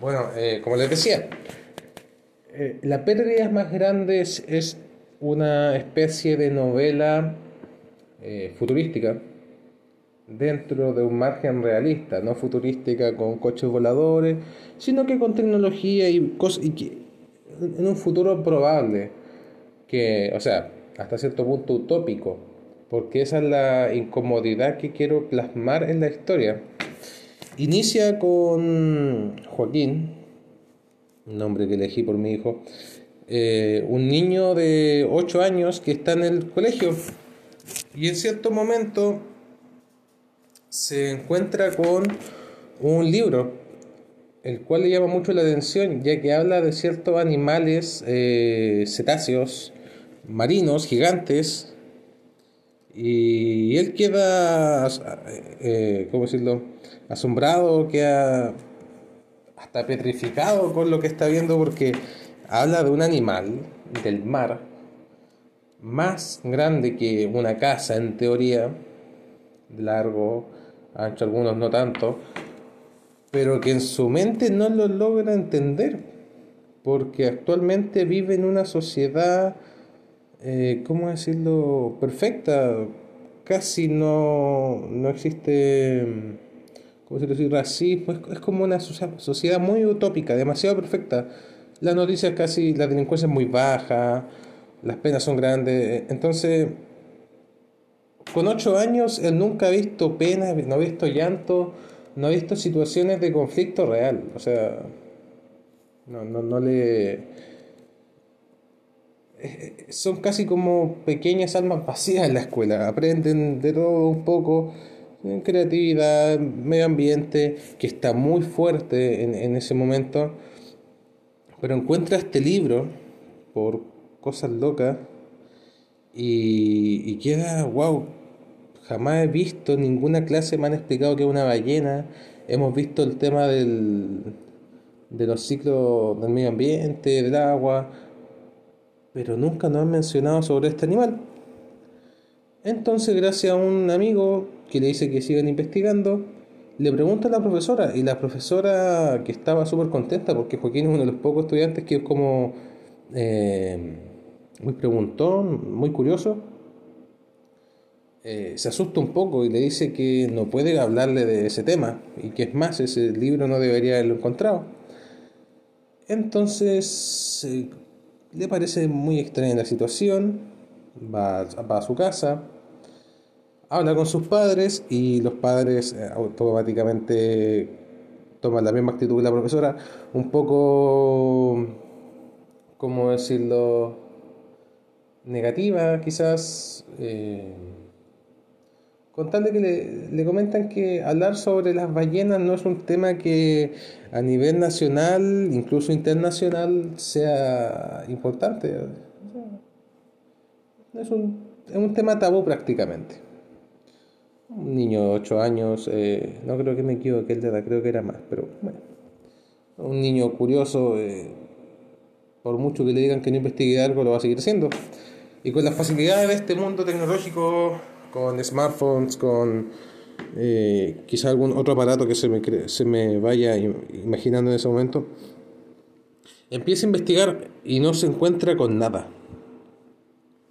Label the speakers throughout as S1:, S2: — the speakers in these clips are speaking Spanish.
S1: Bueno, eh, como les decía, eh, La pérdida más grande es, una especie de novela eh, futurística dentro de un margen realista, no futurística con coches voladores, sino que con tecnología y, cosas, y que, en un futuro probable, que, o sea, hasta cierto punto utópico, porque esa es la incomodidad que quiero plasmar en la historia. Inicia con Joaquín, un nombre que elegí por mi hijo, eh, un niño de 8 años que está en el colegio. Y en cierto momento se encuentra con un libro, el cual le llama mucho la atención, ya que habla de ciertos animales eh, cetáceos, marinos, gigantes, y él queda, eh, ¿cómo decirlo?, asombrado, queda hasta petrificado con lo que está viendo porque habla de un animal del mar más grande que una casa en teoría, largo, ancho algunos no tanto, pero que en su mente no lo logra entender, porque actualmente vive en una sociedad, eh, ¿cómo decirlo?, perfecta, casi no, no existe, ¿cómo decirlo?, racismo, es, como una sociedad muy utópica, demasiado perfecta. La noticia casi, la delincuencia es muy baja, las penas son grandes, entonces con ocho años él nunca ha visto penas, no ha visto llanto, no ha visto situaciones de conflicto real. O sea, no, no, no le... Son casi como pequeñas almas vacías en la escuela. Aprenden de todo un poco, en creatividad, medio ambiente, que está muy fuerte en, en ese momento. Pero encuentra este libro por cosas locas y, y queda, wow, jamás he visto ninguna clase me han explicado que es una ballena. Hemos visto el tema del, de los ciclos del medio ambiente, del agua, pero nunca nos han mencionado sobre este animal. Entonces, gracias a un amigo que le dice que sigan investigando, le pregunta a la profesora, y la profesora que estaba súper contenta porque Joaquín es uno de los pocos estudiantes que es como eh, muy preguntón, muy curioso, eh, se asusta un poco y le dice que no puede hablarle de ese tema y que es más, ese libro no debería haberlo encontrado. Entonces eh, le parece muy extraña la situación, va, a su casa, habla con sus padres y los padres eh, automáticamente toman la misma actitud que la profesora, un poco, ¿cómo decirlo? Negativa quizás. Eh, con tal de que le, le, comentan que hablar sobre las ballenas no es un tema que a nivel nacional, incluso internacional, sea importante. Es un, es un tema tabú prácticamente. Un niño de 8 años, eh, no creo que me equivoque el de edad, creo que era más, pero bueno. Un niño curioso, eh, por mucho que le digan que no investigue algo, lo va a seguir haciendo. Y con las facilidades de este mundo tecnológico con smartphones, con eh, quizá algún otro aparato que se me, se me vaya imaginando en ese momento, empieza a investigar y no se encuentra con nada.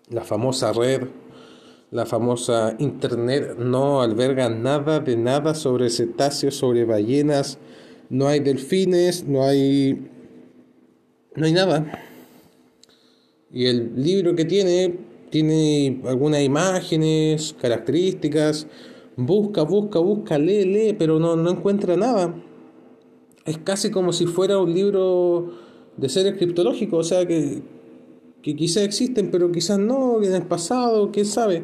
S1: La famosa red, la famosa internet no alberga nada de nada sobre cetáceos, sobre ballenas, no hay delfines, no hay no hay nada. Y el libro que tiene tiene algunas imágenes, características, busca, busca, busca, lee, lee, pero no, no encuentra nada. Es casi como si fuera un libro de ser criptológico, o sea que, que quizás existen, pero quizás no, en el pasado, quién sabe.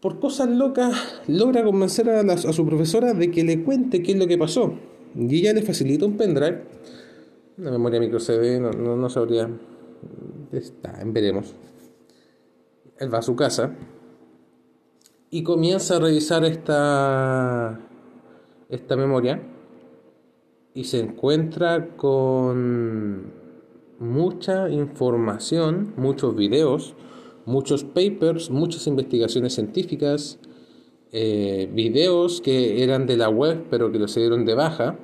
S1: Por cosas locas, logra convencer a su profesora de que le cuente qué es lo que pasó. Y ella le facilita un pendrive, una memoria micro CD, no, no, no sabría. Está, veremos él va a su casa y comienza a revisar esta, esta memoria y se encuentra con mucha información, muchos videos, muchos papers, muchas investigaciones científicas, eh, videos que eran de la web pero que lo se dieron de baja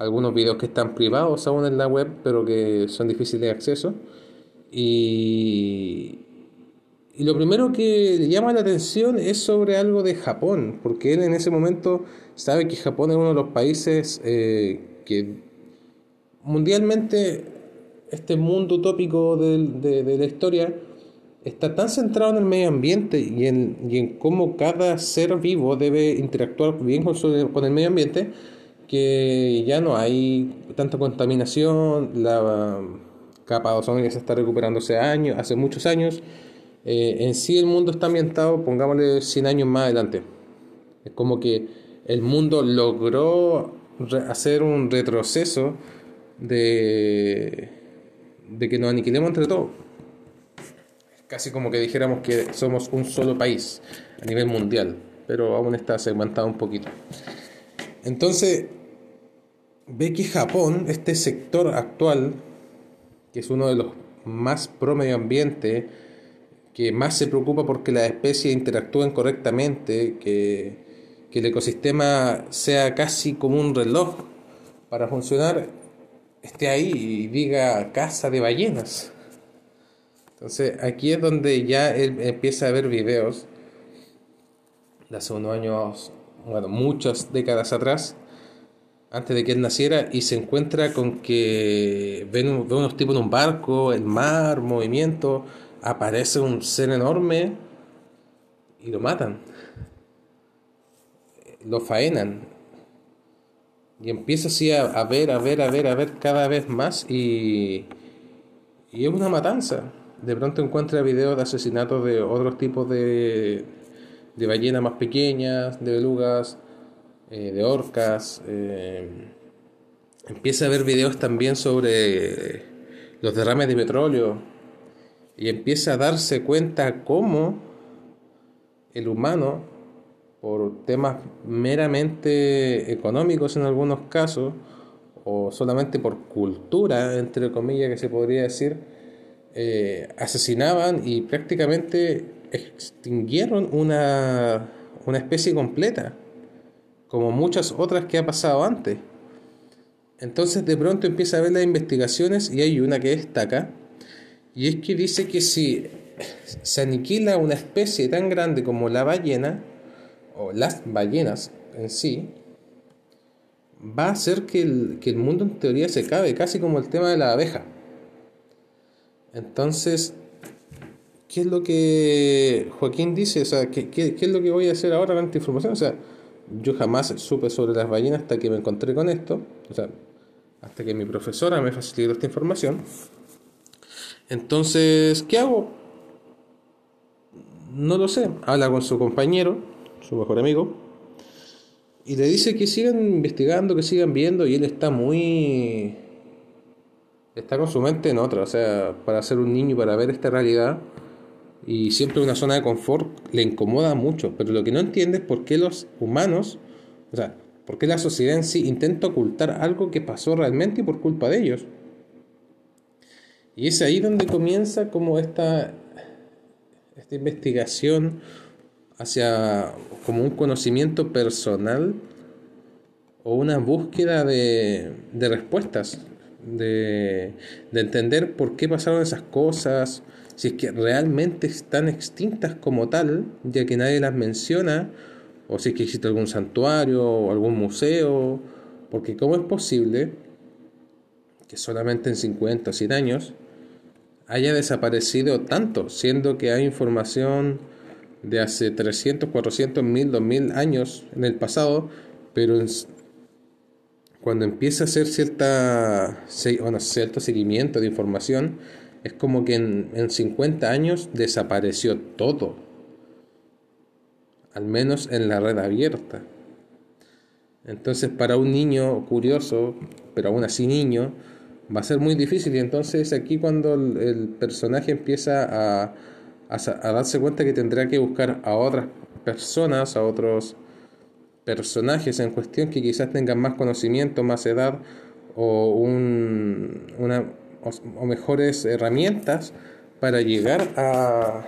S1: algunos videos que están privados aún en la web, pero que son difíciles de acceso. Y, y lo primero que llama la atención es sobre algo de Japón, porque él en ese momento sabe que Japón es uno de los países eh, que mundialmente este mundo utópico de, de, la historia está tan centrado en el medio ambiente y en, y en cómo cada ser vivo debe interactuar bien con, con el medio ambiente que ya no hay tanta contaminación, la capa de ozono ya se está recuperando hace años, hace muchos años. Eh, en sí el mundo está ambientado, pongámosle 100 años más adelante. Es como que el mundo logró hacer un retroceso de, de que nos aniquilemos entre todos. Casi como que dijéramos que somos un solo país a nivel mundial, pero aún está segmentado un poquito. Entonces, ve que Japón, este sector actual, que es uno de los más pro medio ambiente, que más se preocupa porque las especies interactúen correctamente, que, que el ecosistema sea casi como un reloj para funcionar, esté ahí y diga casa de ballenas. Entonces aquí es donde ya él empieza a ver videos de hace unos años, bueno, muchas décadas atrás, antes de que él naciera, y se encuentra con que ven, unos tipos en un barco, el mar, movimiento, aparece un ser enorme y lo matan. Lo faenan. Y empieza así a, ver, a ver, a ver, a ver cada vez más y, y es una matanza. De pronto encuentra videos de asesinatos de otros tipos de, de ballenas más pequeñas, de belugas, eh, de orcas. Eh, empieza a ver videos también sobre los derrames de petróleo y empieza a darse cuenta cómo el humano, por temas meramente económicos en algunos casos, o solamente por cultura, entre comillas, que se podría decir, eh, asesinaban y prácticamente extinguieron una, una especie completa como muchas otras que ha pasado antes. Entonces de pronto empieza a ver las investigaciones y hay una que destaca, y es que dice que si se aniquila una especie tan grande como la ballena, o las ballenas en sí, va a hacer que el, que el mundo en teoría se cabe, casi como el tema de la abeja. Entonces, ¿qué es lo que Joaquín dice? O sea, ¿qué, qué, qué es lo que voy a hacer ahora con esta información? O sea, yo jamás supe sobre las ballenas hasta que me encontré con esto, o sea, hasta que mi profesora me facilitó esta información. Entonces, ¿qué hago? No lo sé. Habla con su compañero, su mejor amigo, y le dice que sigan investigando, que sigan viendo, y él está muy... está con su mente en otra, o sea, para ser un niño para ver esta realidad y siempre una zona de confort le incomoda mucho, pero lo que no entiende es por qué los humanos, o sea, por qué la sociedad en sí intenta ocultar algo que pasó realmente y por culpa de ellos. Y es ahí donde comienza como esta, esta investigación hacia como un conocimiento personal o una búsqueda de, de respuestas, de, de entender por qué pasaron esas cosas, si es que realmente están extintas como tal, ya que nadie las menciona, o si es que existe algún santuario o algún museo, porque ¿cómo es posible que solamente en 50 o 100 años haya desaparecido tanto, siendo que hay información de hace 300, 400, 1000, 2000 años en el pasado, pero cuando empieza a hacer cierta, bueno, cierto seguimiento de información, es como que en, en 50 años desapareció todo, al menos en la red abierta. Entonces para un niño curioso, pero aún así niño, va a ser muy difícil. Y entonces aquí cuando el, personaje empieza a, a, darse cuenta que tendrá que buscar a otras personas, a otros personajes en cuestión que quizás tengan más conocimiento, más edad o un, una, o, mejores herramientas para llegar a,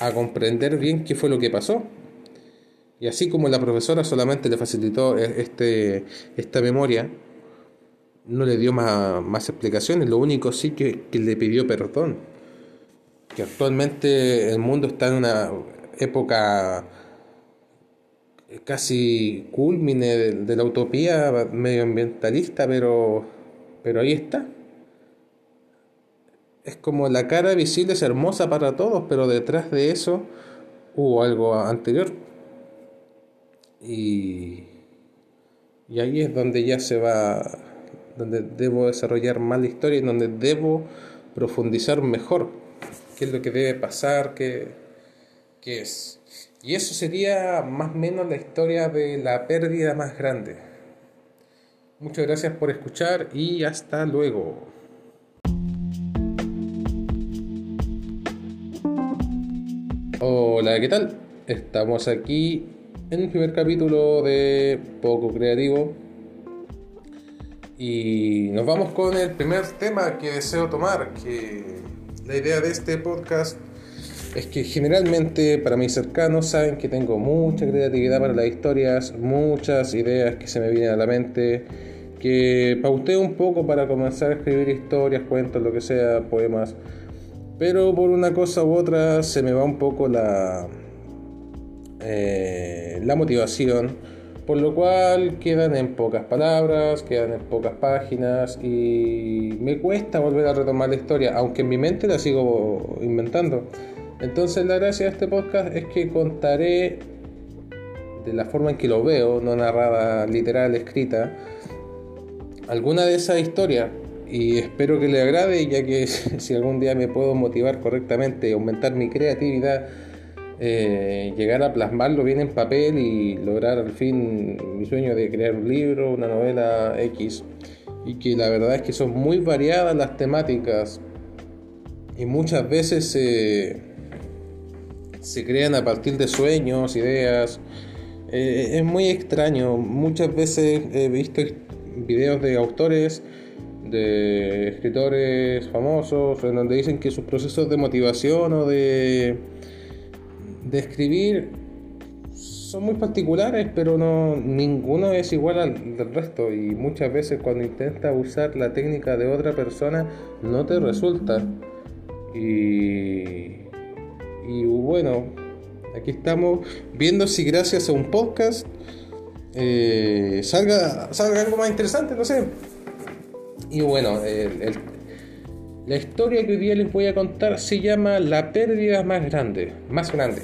S1: a comprender bien qué fue lo que pasó. Y así como la profesora solamente le facilitó e, este, esta memoria, no le dio más, más explicaciones, lo único sí que, que le pidió perdón. Que actualmente el mundo está en una época casi culmine de, la utopía medioambientalista, pero, pero ahí está. Es como la cara visible es hermosa para todos, pero detrás de eso hubo algo anterior. Y, y ahí es donde ya se va, donde debo desarrollar más la historia y donde debo profundizar mejor qué es lo que debe pasar, qué, qué es. Y eso sería más o menos la historia de la pérdida más grande. Muchas gracias por escuchar y hasta luego. Hola, ¿qué tal? Estamos aquí en el primer capítulo de Poco Creativo y nos vamos con el primer tema que deseo tomar, que la idea de este podcast es que generalmente para mis cercanos saben que tengo mucha creatividad para las historias, muchas ideas que se me vienen a la mente, que pauteo un poco para comenzar a escribir historias, cuentos, lo que sea, poemas, pero por una cosa u otra se me va un poco la, eh, la motivación, por lo cual quedan en pocas palabras, quedan en pocas páginas y me cuesta volver a retomar la historia, aunque en mi mente la sigo inventando. Entonces la gracia de este podcast es que contaré de la forma en que lo veo, no narrada literal, escrita, alguna de esas historias y espero que le agrade ya que si algún día me puedo motivar correctamente, aumentar mi creatividad, eh, llegar a plasmarlo bien en papel y lograr al fin mi sueño de crear un libro, una novela X y que la verdad es que son muy variadas las temáticas y muchas veces se se crean a partir de sueños, ideas. Eh, es muy extraño. Muchas veces he visto videos de autores, de escritores famosos, en donde dicen que sus procesos de motivación o de, de escribir son muy particulares, pero no ninguno es igual al del resto. Y muchas veces cuando intentas usar la técnica de otra persona, no te resulta. Y y bueno, aquí estamos viendo si gracias a un podcast eh, salga, salga algo más interesante, no sé. Y bueno, la historia que hoy día les voy a contar se llama La pérdida más grande, más grande.